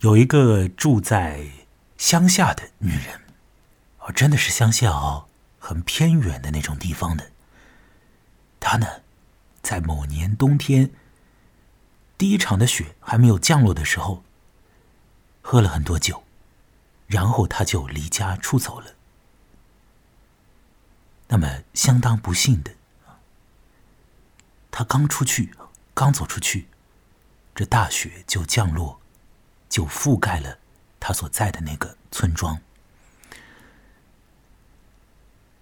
有一个住在乡下的女人，哦，真的是乡下哦，很偏远的那种地方的。她呢，在某年冬天，第一场的雪还没有降落的时候，喝了很多酒，然后她就离家出走了。那么相当不幸的，她刚出去，刚走出去，这大雪就降落。就覆盖了他所在的那个村庄。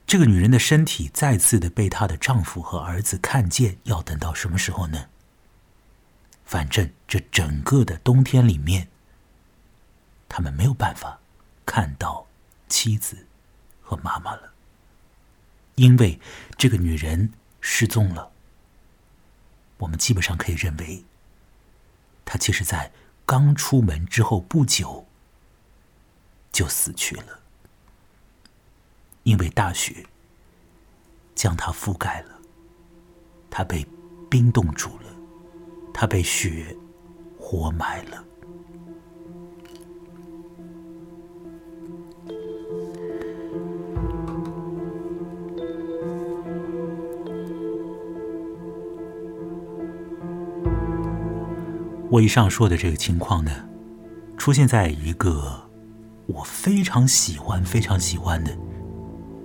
这个女人的身体再次的被她的丈夫和儿子看见，要等到什么时候呢？反正这整个的冬天里面，他们没有办法看到妻子和妈妈了，因为这个女人失踪了。我们基本上可以认为，她其实，在。刚出门之后不久，就死去了，因为大雪将它覆盖了，它被冰冻住了，它被雪活埋了。我以上说的这个情况呢，出现在一个我非常喜欢、非常喜欢的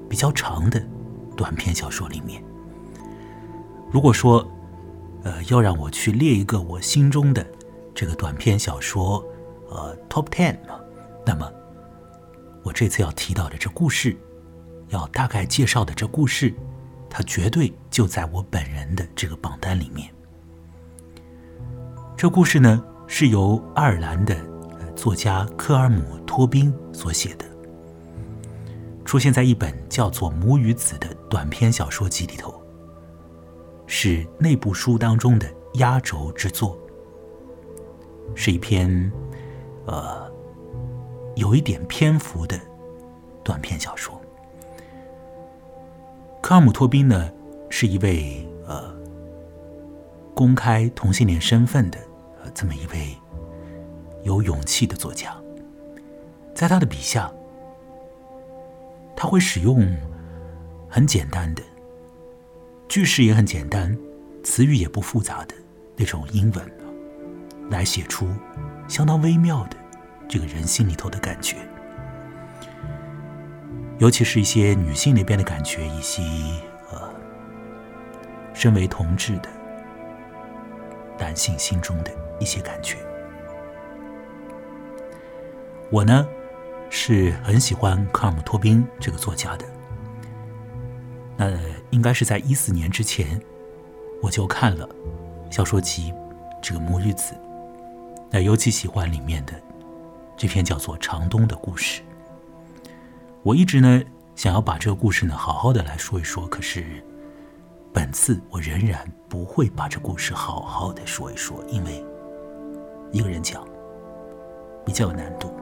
比较长的短篇小说里面。如果说，呃，要让我去列一个我心中的这个短篇小说，呃，Top Ten 嘛，那么我这次要提到的这故事，要大概介绍的这故事，它绝对就在我本人的这个榜单里面。这故事呢，是由爱尔兰的作家科尔姆·托宾所写的，出现在一本叫做《母与子》的短篇小说集里头，是那部书当中的压轴之作，是一篇呃有一点篇幅的短篇小说。科尔姆·托宾呢，是一位公开同性恋身份的。这么一位有勇气的作家，在他的笔下，他会使用很简单的句式，也很简单，词语也不复杂的那种英文，来写出相当微妙的这个人心里头的感觉，尤其是一些女性那边的感觉，以及呃，身为同志的男性心中的。一些感觉，我呢是很喜欢科尔姆托宾这个作家的。那应该是在一四年之前，我就看了小说集《这个母与子》，那尤其喜欢里面的这篇叫做《长冬的故事》。我一直呢想要把这个故事呢好好的来说一说，可是本次我仍然不会把这故事好好的说一说，因为。一个人讲比较有难度。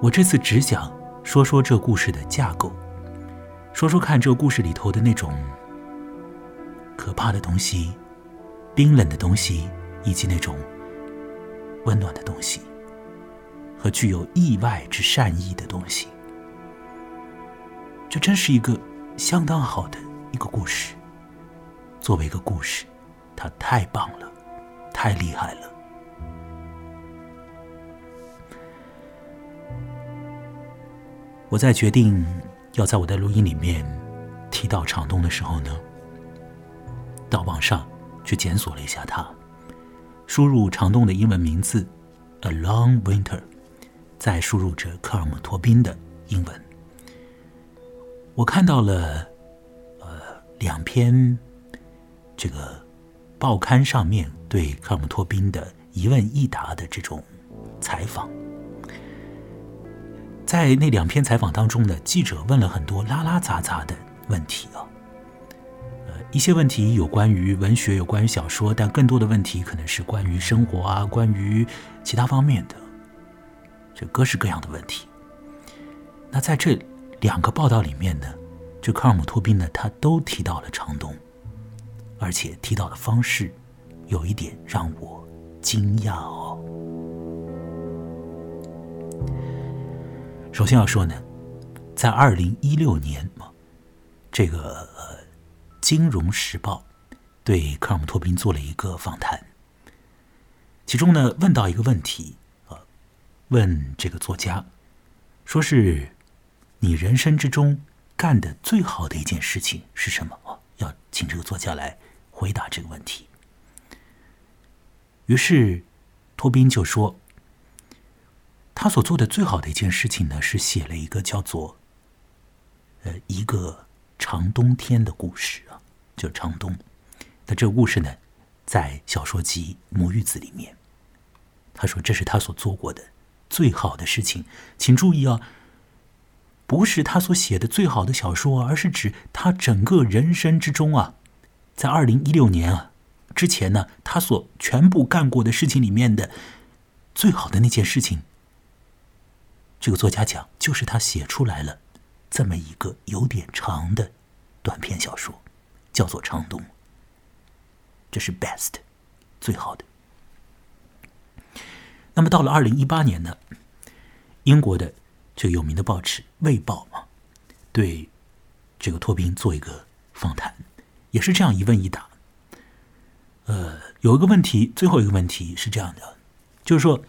我这次只想说说这故事的架构，说说看这故事里头的那种可怕的东西、冰冷的东西，以及那种温暖的东西和具有意外之善意的东西。这真是一个相当好的一个故事。作为一个故事，它太棒了，太厉害了。我在决定要在我的录音里面提到长洞的时候呢，到网上去检索了一下它，输入长洞的英文名字 “A Long Winter”，再输入着科尔姆托宾的英文，我看到了两篇这个报刊上面对克尔姆托宾的一问一答的这种采访。在那两篇采访当中呢，记者问了很多拉拉杂杂的问题啊，呃，一些问题有关于文学，有关于小说，但更多的问题可能是关于生活啊，关于其他方面的，这各式各样的问题。那在这两个报道里面呢，这科尔姆托宾呢，他都提到了长冬，而且提到的方式有一点让我惊讶哦。首先要说呢，在二零一六年嘛，这个《金融时报》对科尔姆托宾做了一个访谈，其中呢问到一个问题啊，问这个作家，说是你人生之中干的最好的一件事情是什么啊？要请这个作家来回答这个问题。于是托宾就说。他所做的最好的一件事情呢，是写了一个叫做“呃一个长冬天”的故事啊，就长冬。那这个故事呢，在小说集《母与子》里面。他说这是他所做过的最好的事情。请注意啊，不是他所写的最好的小说，而是指他整个人生之中啊，在二零一六年啊之前呢，他所全部干过的事情里面的最好的那件事情。这个作家讲，就是他写出来了这么一个有点长的短篇小说，叫做《长冬》。这是 best 最好的。那么到了二零一八年呢，英国的这个有名的报纸《卫报》嘛，对这个托宾做一个访谈，也是这样一问一答。呃，有一个问题，最后一个问题是这样的，就是说。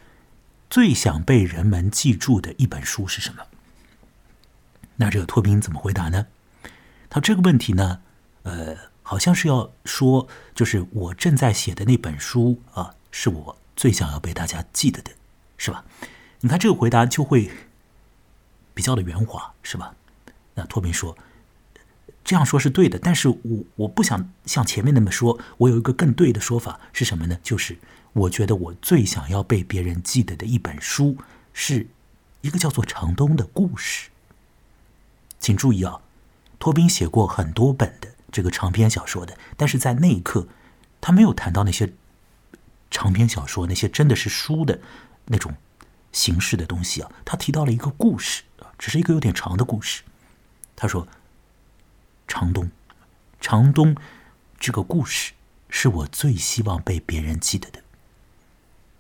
最想被人们记住的一本书是什么？那这个托宾怎么回答呢？他这个问题呢，呃，好像是要说，就是我正在写的那本书啊，是我最想要被大家记得的，是吧？你看这个回答就会比较的圆滑，是吧？那托宾说，这样说是对的，但是我我不想像前面那么说，我有一个更对的说法是什么呢？就是。我觉得我最想要被别人记得的一本书，是一个叫做《长冬》的故事。请注意啊，托宾写过很多本的这个长篇小说的，但是在那一刻，他没有谈到那些长篇小说，那些真的是书的那种形式的东西啊。他提到了一个故事，只是一个有点长的故事。他说：“长东，长东，这个故事是我最希望被别人记得的。”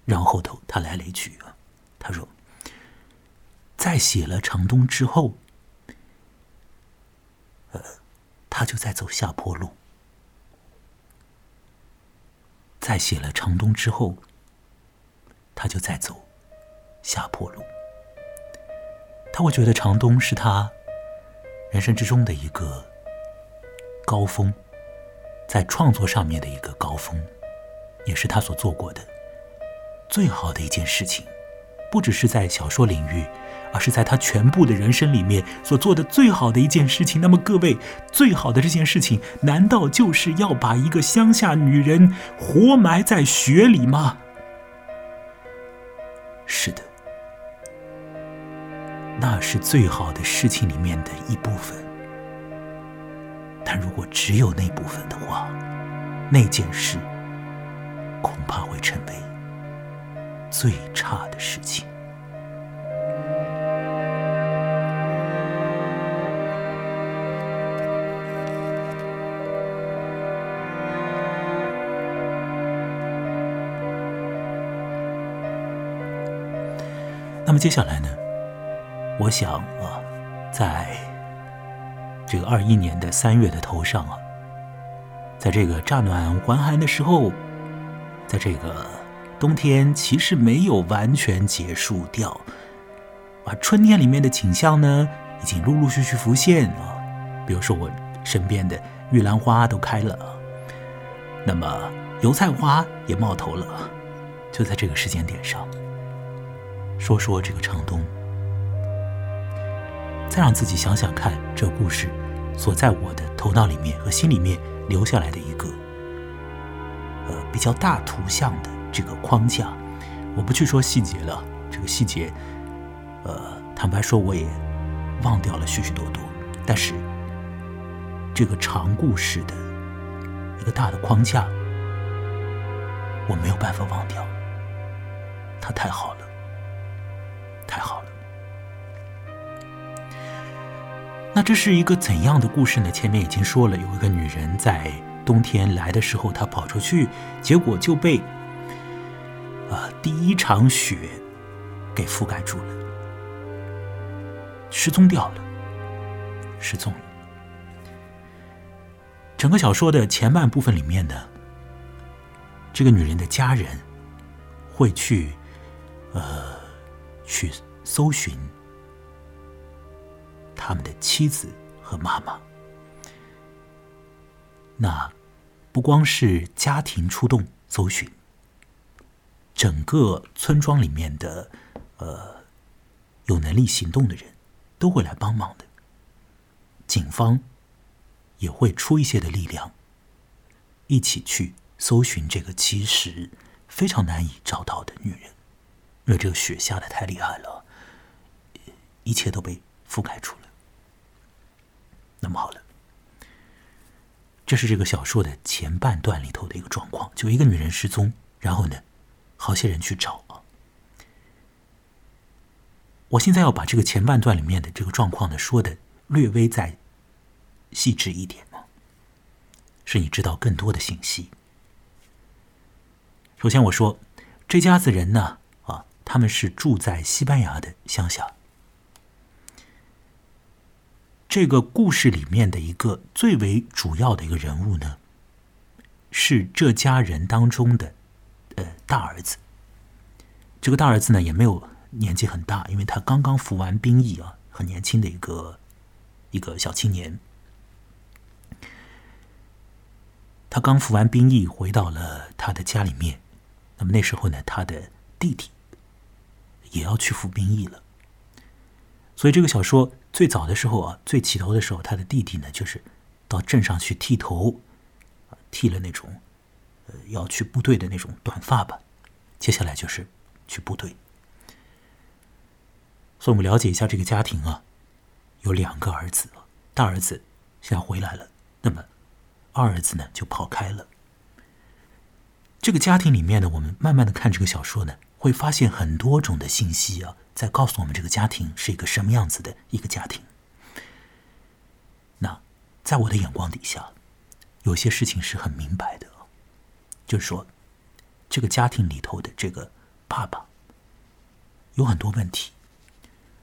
然后头他来了一句啊，他说：“在写了长东之后，呃，他就在走下坡路。在写了长东之后，他就在走下坡路。他会觉得长冬是他人生之中的一个高峰，在创作上面的一个高峰，也是他所做过的。”最好的一件事情，不只是在小说领域，而是在他全部的人生里面所做的最好的一件事情。那么，各位，最好的这件事情，难道就是要把一个乡下女人活埋在雪里吗？是的，那是最好的事情里面的一部分。但如果只有那部分的话，那件事恐怕会成为……最差的事情。那么接下来呢？我想啊，在这个二一年的三月的头上啊，在这个乍暖还寒的时候，在这个。冬天其实没有完全结束掉，啊，春天里面的景象呢，已经陆陆续续浮现啊。比如说我身边的玉兰花都开了，那么油菜花也冒头了。就在这个时间点上，说说这个长冬，再让自己想想看这故事所在我的头脑里面和心里面留下来的一个，呃，比较大图像的。这个框架，我不去说细节了。这个细节，呃，坦白说，我也忘掉了许许多多。但是，这个长故事的一个大的框架，我没有办法忘掉。它太好了，这是一个怎样的故事呢？前面已经说了，有一个女人在冬天来的时候，她跑出去，结果就被。啊，第一场雪给覆盖住了。失踪掉了，失踪了。整个小说的前半部分里面呢，这个女人的家人会去，呃，去搜寻他们的妻子和妈妈。那不光是家庭出动搜寻，整个村庄里面的呃有能力行动的人都会来帮忙的。警方也会出一些的力量，一起去搜寻这个其实非常难以找到的女人，因为这个雪下的太厉害了，一切都被覆盖住了。那么好了。这是这个小说的前半段里头的一个状况，就一个女人失踪，然后呢，好些人去找啊。我现在要把这个前半段里面的这个状况呢说的略微再细致一点嘛，是你知道更多的信息。首先我说，这家子人呢，啊，他们是住在西班牙的乡下。这个故事里面的一个最为主要的一个人物呢，是这家人当中的呃大儿子。这个大儿子呢也没有年纪很大，因为他刚刚服完兵役啊，很年轻的一个一个小青年。他刚服完兵役，回到了他的家里面。那么那时候呢，他的弟弟也要去服兵役了。所以这个小说最早的时候啊，最起头的时候，他的弟弟呢，就是到镇上去剃头，剃了那种呃要去部队的那种短发吧。接下来就是去部队。所以我们了解一下这个家庭啊，有两个儿子，大儿子现在回来了，那么二儿子呢就跑开了。这个家庭里面呢，我们慢慢的看这个小说呢，会发现很多种的信息啊。在告诉我们这个家庭是一个什么样子的一个家庭。那在我的眼光底下，有些事情是很明白的，就是说，这个家庭里头的这个爸爸有很多问题。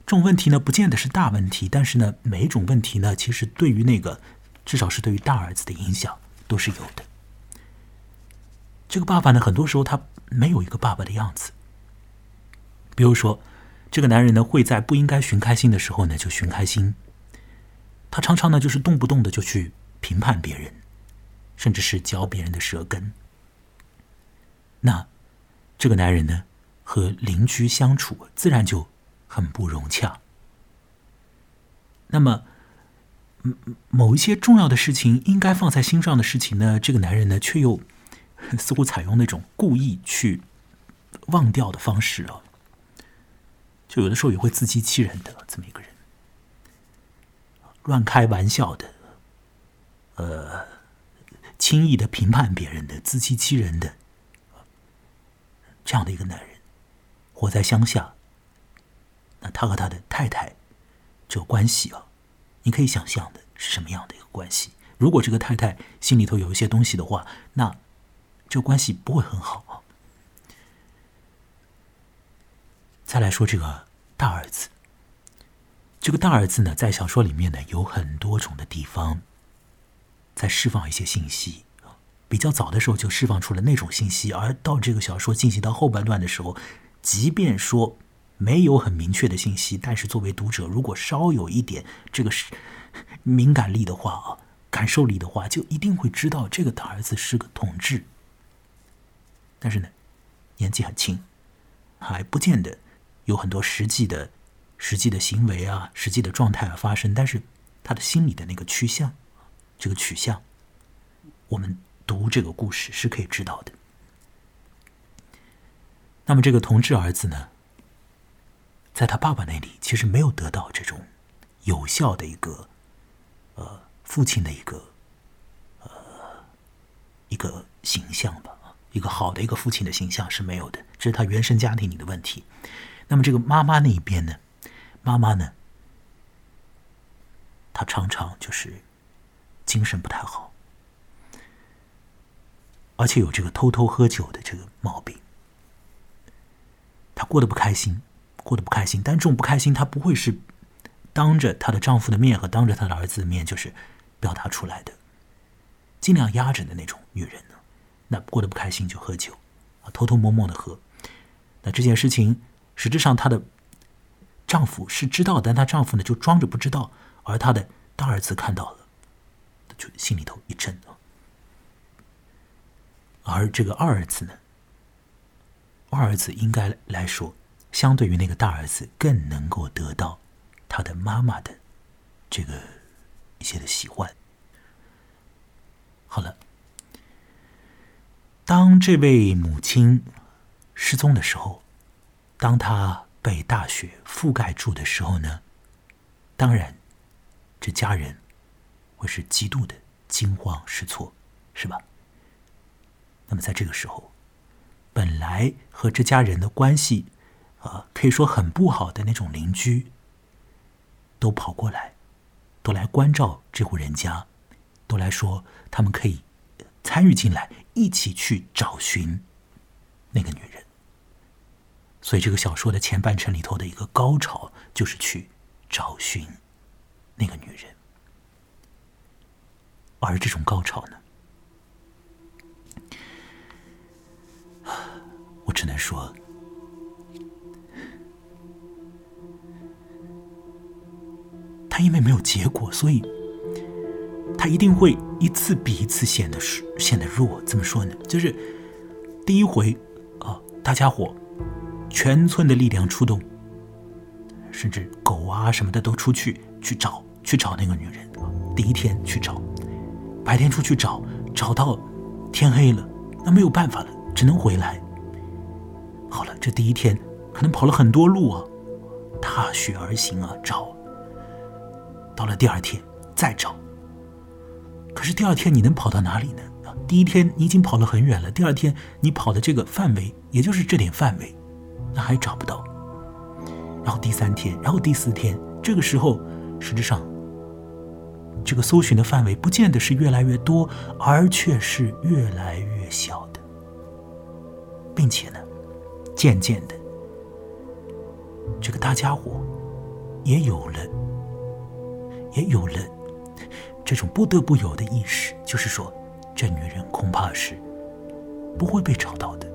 这种问题呢，不见得是大问题，但是呢，每一种问题呢，其实对于那个，至少是对于大儿子的影响都是有的。这个爸爸呢，很多时候他没有一个爸爸的样子，比如说。这个男人呢，会在不应该寻开心的时候呢，就寻开心。他常常呢，就是动不动的就去评判别人，甚至是嚼别人的舌根。那这个男人呢，和邻居相处自然就很不融洽。那么，某一些重要的事情应该放在心上的事情呢，这个男人呢，却又似乎采用那种故意去忘掉的方式啊。就有的时候也会自欺欺人的这么一个人，乱开玩笑的，呃，轻易的评判别人的，自欺欺人的，这样的一个男人，活在乡下。那他和他的太太这个关系啊，你可以想象的是什么样的一个关系？如果这个太太心里头有一些东西的话，那这关系不会很好啊。再来说这个大儿子，这个大儿子呢，在小说里面呢，有很多种的地方在释放一些信息比较早的时候就释放出了那种信息，而到这个小说进行到后半段的时候，即便说没有很明确的信息，但是作为读者，如果稍有一点这个是敏感力的话啊，感受力的话，就一定会知道这个大儿子是个同志。但是呢，年纪很轻，还不见得。有很多实际的、实际的行为啊，实际的状态啊发生，但是他的心里的那个趋向，这个取向，我们读这个故事是可以知道的。那么这个同志儿子呢，在他爸爸那里其实没有得到这种有效的一个呃父亲的一个呃一个形象吧，一个好的一个父亲的形象是没有的，这是他原生家庭里的问题。那么这个妈妈那一边呢？妈妈呢？她常常就是精神不太好，而且有这个偷偷喝酒的这个毛病。她过得不开心，过得不开心。但这种不开心，她不会是当着她的丈夫的面和当着她的儿子的面，就是表达出来的，尽量压着的那种女人呢。那过得不开心就喝酒，啊，偷偷摸摸的喝。那这件事情实质上她的丈夫是知道，但她丈夫呢就装着不知道，而她的大儿子看到了，就心里头一震啊。而这个二儿子呢，二儿子应该来说。相对于那个大儿子，更能够得到他的妈妈的这个一些的喜欢。好了，当这位母亲失踪的时候，当他被大雪覆盖住的时候呢，当然，这家人会是极度的惊慌失措，是吧？那么在这个时候，本来和这家人的关系。啊，可以说很不好的那种邻居，都跑过来，都来关照这户人家，都来说他们可以参与进来，一起去找寻那个女人。所以，这个小说的前半程里头的一个高潮，就是去找寻那个女人。而这种高潮呢，我只能说。他因为没有结果，所以他一定会一次比一次显得显得弱。怎么说呢？就是第一回啊，大家伙全村的力量出动，甚至狗啊什么的都出去去找去找那个女人。第一天去找，白天出去找，找到天黑了，那没有办法了，只能回来。好了，这第一天可能跑了很多路啊，踏雪而行啊，找。到了第二天再找，可是第二天你能跑到哪里呢？第一天你已经跑了很远了，第二天你跑的这个范围也就是这点范围，那还找不到。然后第三天，然后第四天，这个时候实质上，这个搜寻的范围不见得是越来越多，而却是越来越小的，并且呢，渐渐的，这个大家伙也有了。也有了这种不得不有的意识，就是说，这女人恐怕是不会被找到的。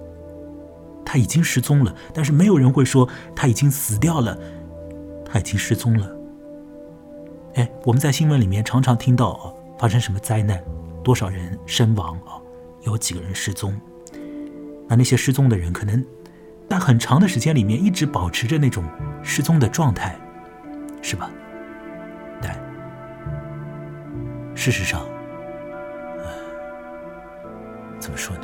他已经失踪了，但是没有人会说他已经死掉了，他已经失踪了。哎，我们在新闻里面常常听到啊，发生什么灾难，多少人身亡啊，有几个人失踪。那那些失踪的人，可能在很长的时间里面一直保持着那种失踪的状态，是吧？但事实上，怎么说呢？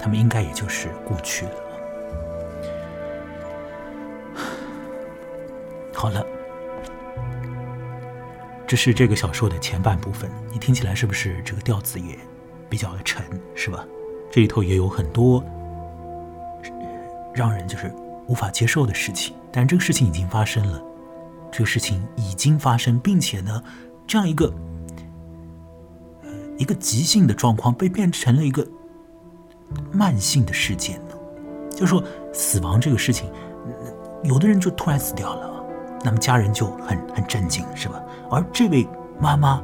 他们应该也就是故去了。好了，这是这个小说的前半部分。你听起来是不是这个调子也比较的沉，是吧？这里头也有很多让人就是无法接受的事情。但这个事情已经发生了，这个事情已经发生，并且呢。这样一个，一个急性的状况被变成了一个慢性的事件呢，就是说死亡这个事情，有的人就突然死掉了，那么家人就很很震惊，是吧？而这位妈妈，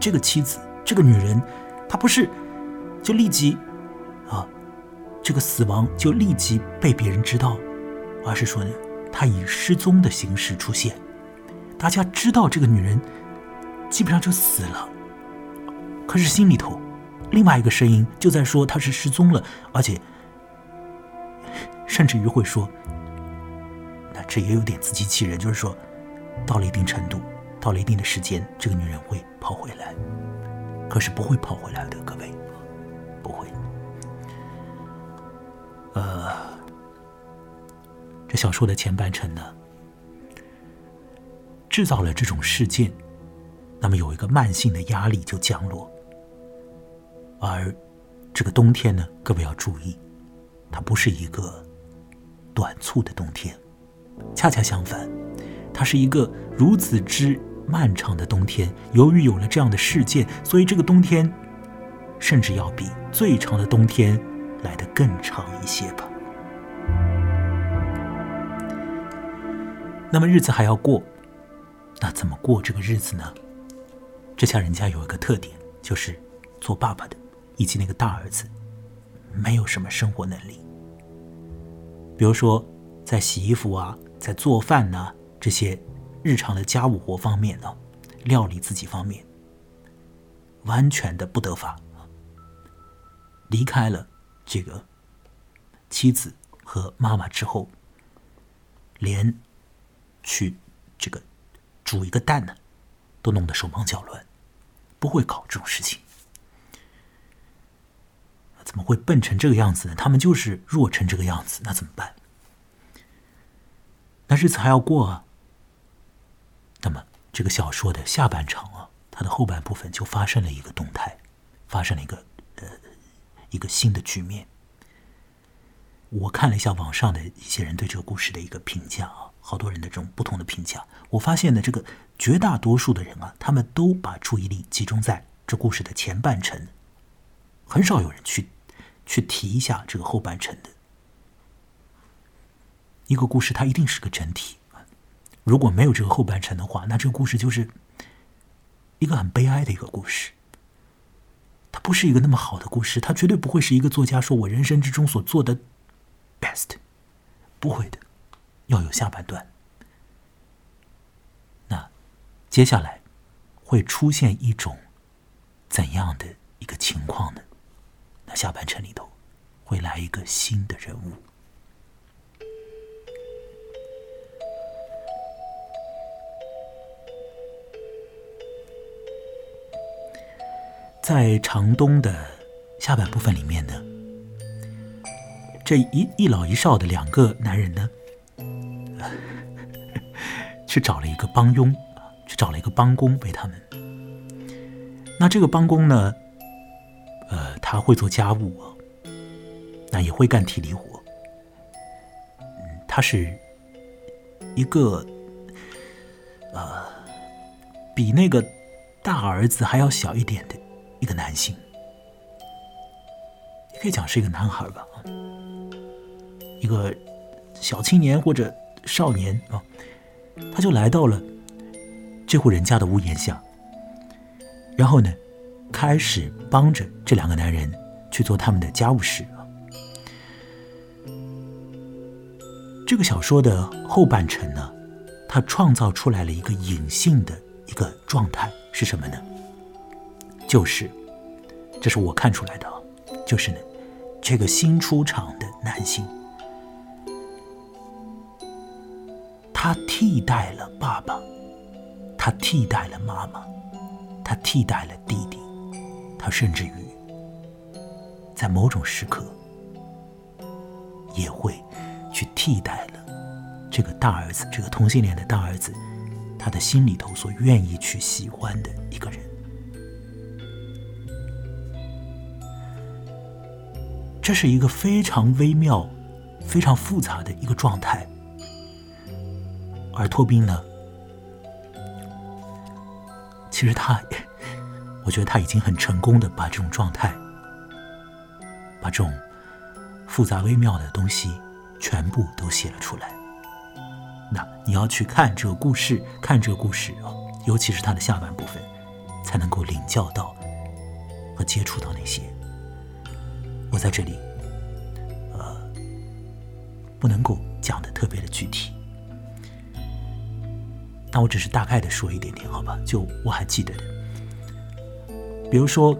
这个妻子，这个女人，她不是就立即啊，这个死亡就立即被别人知道，而是说呢，她以失踪的形式出现，大家知道这个女人。基本上就死了，可是心里头，另外一个声音就在说他是失踪了，而且甚至于会说，那这也有点自欺欺人，就是说，到了一定程度，到了一定的时间，这个女人会跑回来，可是不会跑回来的，各位，不会。呃，这小说的前半程呢，制造了这种事件。那么有一个慢性的压力就降落，而这个冬天呢，各位要注意，它不是一个短促的冬天，恰恰相反，它是一个如此之漫长的冬天。由于有了这样的事件，所以这个冬天甚至要比最长的冬天来得更长一些吧。那么日子还要过，那怎么过这个日子呢？这家人家有一个特点，就是做爸爸的以及那个大儿子，没有什么生活能力。比如说，在洗衣服啊，在做饭呐这些日常的家务活方面呢，料理自己方面，完全的不得法。离开了这个妻子和妈妈之后，连去这个煮一个蛋呢，都弄得手忙脚乱，不会搞这种事情。怎么会笨成这个样子呢？他们就是弱成这个样子，那怎么办？那日子还要过啊。那么这个小说的下半场啊，它的后半部分就发生了一个动态，发生了一个呃一个新的局面。我看了一下网上的一些人对这个故事的一个评价啊，好多人的这种不同的评价，我发现呢，这个绝大多数的人啊，他们都把注意力集中在这故事的前半程。很少有人去去提一下这个后半程的一个故事，它一定是个整体。如果没有这个后半程的话，那这个故事就是一个很悲哀的一个故事。它不是一个那么好的故事，它绝对不会是一个作家说我人生之中所做的 best，不会的，要有下半段。那接下来会出现一种怎样的一个情况呢？下半程里头会来一个新的人物，在长东的下半部分里面呢，这一一老一少的两个男人呢，去找了一个帮佣，去找了一个帮工为他们。那这个帮工呢？呃，他会做家务啊，那也会干体力活。他是一个呃，比那个大儿子还要小一点的一个男性，可以讲是一个男孩吧，一个小青年或者少年啊，他就来到了这户人家的屋檐下，然后呢？开始帮着这两个男人去做他们的家务事这个小说的后半程呢，它创造出来了一个隐性的一个状态是什么呢？就是，这是我看出来的啊，就是呢，这个新出场的男性，他替代了爸爸，他替代了妈妈，他替代了弟弟。他甚至于在某种时刻也会去替代了这个大儿子，这个同性恋的大儿子，他的心里头所愿意去喜欢的一个人。这是一个非常微妙、非常复杂的一个状态，而托宾呢，其实他。我觉得他已经很成功的把这种状态，把这种复杂微妙的东西全部都写了出来。那你要去看这个故事，看这个故事啊，尤其是它的下半部分，才能够领教到和接触到那些。我在这里，呃，不能够讲的特别的具体，那我只是大概的说一点点，好吧？就我还记得的。比如说，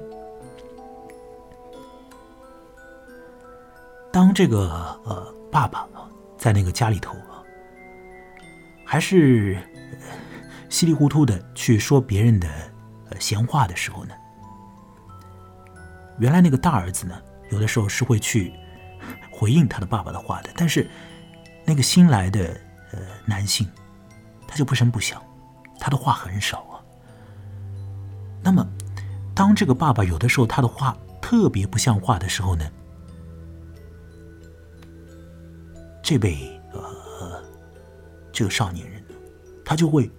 当这个呃爸爸在那个家里头啊，还是稀里糊涂的去说别人的闲话的时候呢，原来那个大儿子呢，有的时候是会去回应他的爸爸的话的，但是那个新来的呃男性，他就不声不响，他的话很少啊，那么。当这个爸爸有的时候他的话特别不像话的时候呢，这位呃这个少年人呢，他就会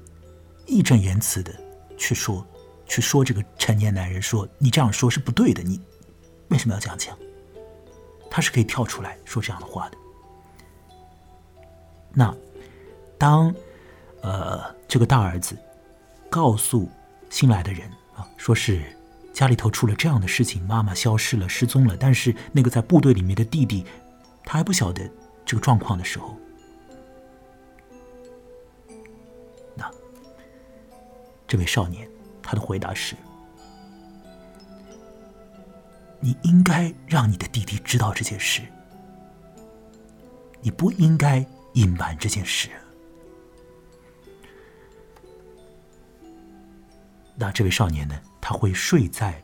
义正言辞的去说，去说这个成年男人说你这样说是不对的，你为什么要这样讲？他是可以跳出来说这样的话的。那当呃，这个大儿子告诉新来的人啊，说是家里头出了这样的事情，妈妈消失了，失踪了。但是那个在部队里面的弟弟，他还不晓得这个状况的时候，那这位少年他的回答是：你应该让你的弟弟知道这件事，你不应该隐瞒这件事。那这位少年呢？他会睡在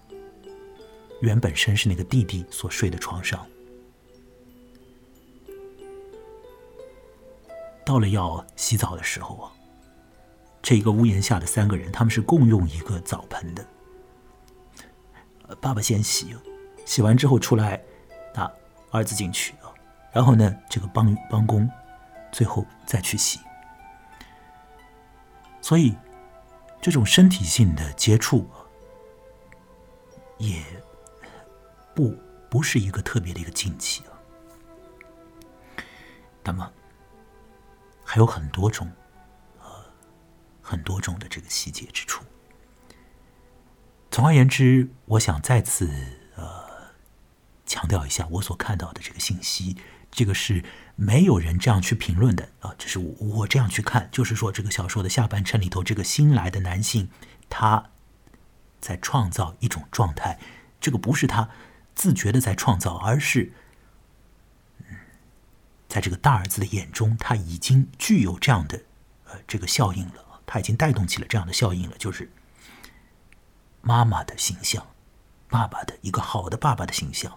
原本身是那个弟弟所睡的床上。到了要洗澡的时候啊，这一个屋檐下的三个人，他们是共用一个澡盆的。爸爸先洗，洗完之后出来，那儿子进去啊，然后呢，这个帮帮工最后再去洗。所以。这种身体性的接触，也不不是一个特别的一个禁忌啊。那么还有很多种，呃，很多种的这个细节之处。总而言之，我想再次呃强调一下我所看到的这个信息。这个是没有人这样去评论的啊，这是我我这样去看，就是说这个小说的下半程里头，这个新来的男性他在创造一种状态，这个不是他自觉的在创造，而是在这个大儿子的眼中，他已经具有这样的呃这个效应了，他已经带动起了这样的效应了，就是妈妈的形象，爸爸的一个好的爸爸的形象。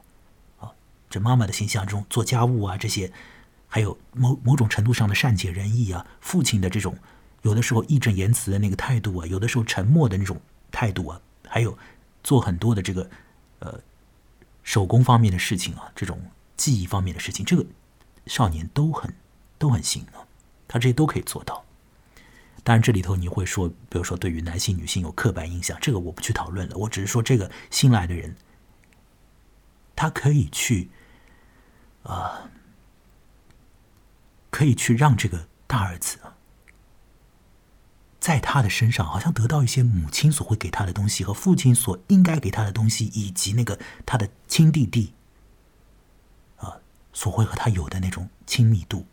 啊这妈妈的形象中做家务啊，这些，还有某某种程度上的善解人意啊，父亲的这种有的时候义正言辞的那个态度啊，有的时候沉默的那种态度啊，还有做很多的这个呃手工方面的事情啊，这种技艺方面的事情，这个少年都很都很行啊，他这些都可以做到。当然，这里头你会说，比如说对于男性、女性有刻板印象，这个我不去讨论了，我只是说这个新来的人，他可以去。啊，可以去让这个大儿子在他的身上，好像得到一些母亲所会给他的东西和父亲所应该给他的东西，以及那个他的亲弟弟啊所会和他有的那种亲密度。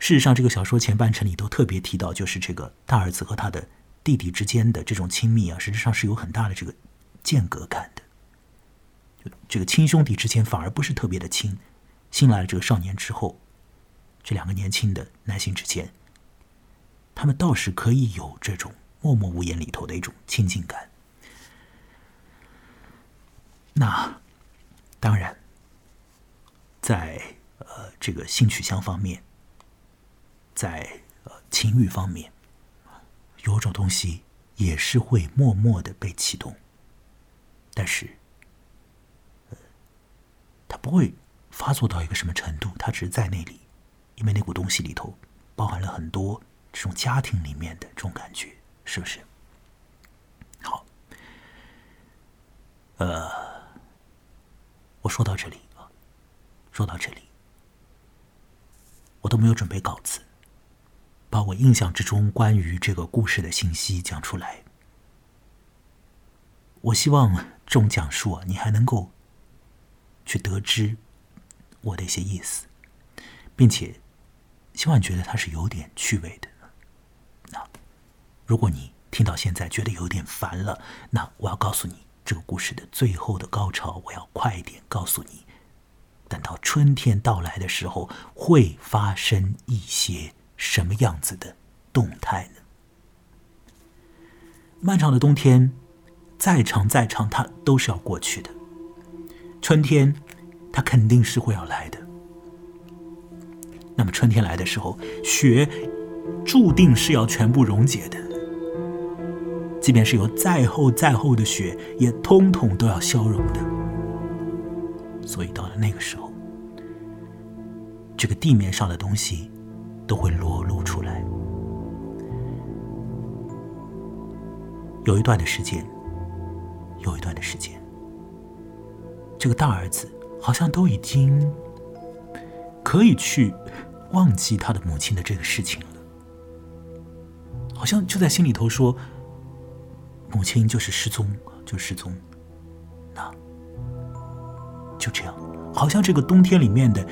事实上，这个小说前半程里都特别提到，就是这个大儿子和他的弟弟之间的这种亲密啊，实际上是有很大的这个间隔感的。这个亲兄弟之间反而不是特别的亲。新来的这个少年之后，这两个年轻的男性之间，他们倒是可以有这种默默无言里头的一种亲近感。那当然，在呃这个性取向方面，在呃情欲方面，有种东西也是会默默的被启动，但是，它，不会。发作到一个什么程度？他只是在那里，因为那股东西里头包含了很多这种家庭里面的这种感觉，是不是？好，呃，我说到这里啊，说到这里，我都没有准备稿子，把我印象之中关于这个故事的信息讲出来。我希望这种讲述啊，你还能够去得知。我的一些意思，并且希望你觉得它是有点趣味的。如果你听到现在觉得有点烦了，那我要告诉你，这个故事的最后的高潮，我要快一点告诉你。等到春天到来的时候，会发生一些什么样子的动态呢？漫长的冬天，再长再长，它都是要过去的。春天。它肯定是会要来的。那么春天来的时候，雪注定是要全部溶解的。即便是有再厚再厚的雪，也通通都要消融的。所以到了那个时候，这个地面上的东西都会裸露出来。有一段的时间，有一段的时间，这个大儿子。好像都已经可以去忘记他的母亲的这个事情了。好像就在心里头说：“母亲就是失踪，就失踪。”那就这样，好像这个冬天里面的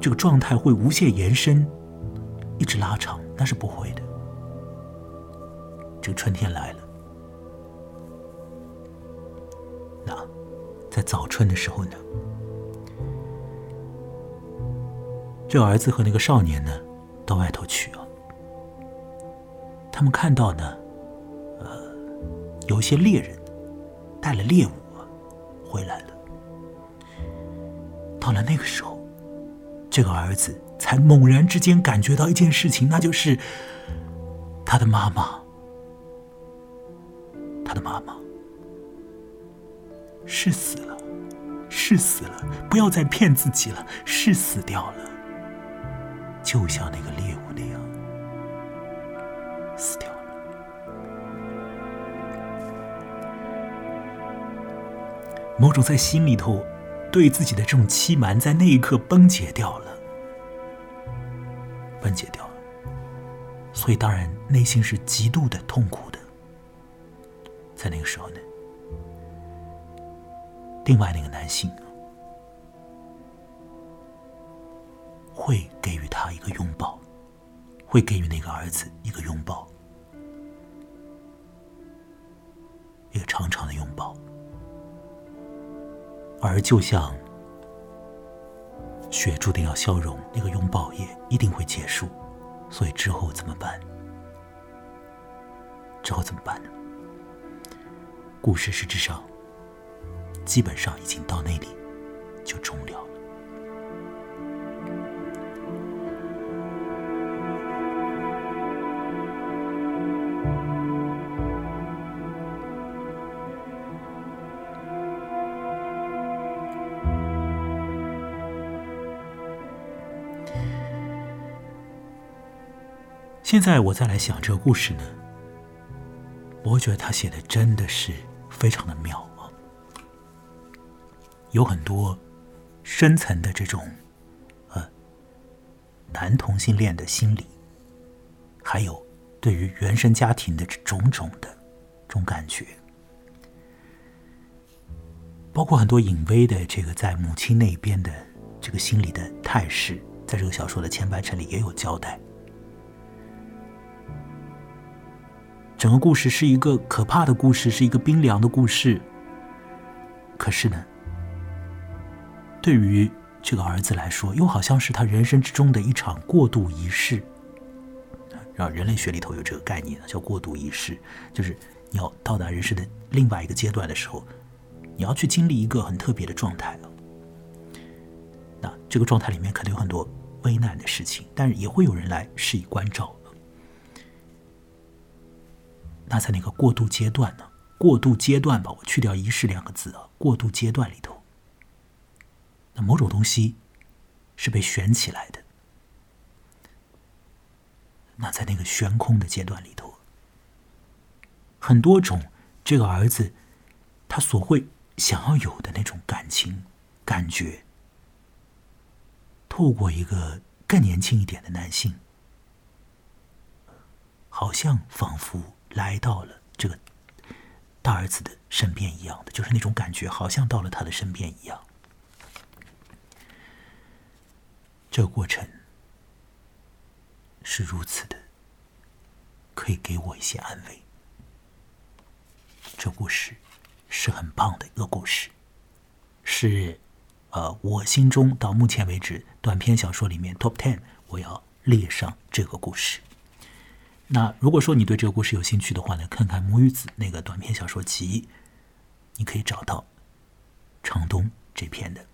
这个状态会无限延伸，一直拉长，那是不会的。这个春天来了，那在早春的时候呢，这儿子和那个少年呢，到外头去啊。他们看到呢，有些猎人带了猎物回来了。到了那个时候，这个儿子才猛然之间感觉到一件事情，那就是他的妈妈，他的妈妈。是死了，是死了，不要再骗自己了，是死掉了，就像那个猎某种在心里头对自己的这种欺瞒，在那一刻崩解掉了，崩解掉了。所以当然内心是极度的痛苦的。在那个时候呢，另外那个男性会给予他一个拥抱。会给予那个儿子一个拥抱，一个长长的拥抱，而就像雪注定要消融，那个拥抱也一定会结束，所以之后怎么办？之后怎么办呢？故事实质上基本上已经到那里就终了。现在我再来想这个故事呢，我觉得他写的真的是非常的妙啊，有很多深层的这种呃男同性恋的心理，还有对于原生家庭的种种的这种感觉，包括很多隐微的这个在母亲那边的这个心理的态势，在这个小说的前半程里也有交代。整个故事是一个可怕的故事，是一个冰凉的故事。可是呢，对于这个儿子来说，又好像是他人生之中的一场过渡仪式。让人类学里头有这个概念，叫过渡仪式，就是你要到达人生的另外一个阶段的时候，你要去经历一个很特别的状态那这个状态里面可能有很多危难的事情，但是也会有人来施以关照。那在那个过渡阶段呢？过渡阶段吧，我去掉“仪式”两个字啊。过渡阶段里头，那某种东西是被悬起来的。那在那个悬空的阶段里头，很多种这个儿子他所会想要有的那种感情感觉，透过一个更年轻一点的男性，好像仿佛。来到了这个大儿子的身边一样的，就是那种感觉，好像到了他的身边一样。这个过程是如此的，可以给我一些安慰。这故事是很棒的一个故事，是呃，我心中到目前为止短篇小说里面 top ten，我要列上这个故事。那如果说你对这个故事有兴趣的话呢，看看母与子那个短篇小说集，你可以找到长东这篇的。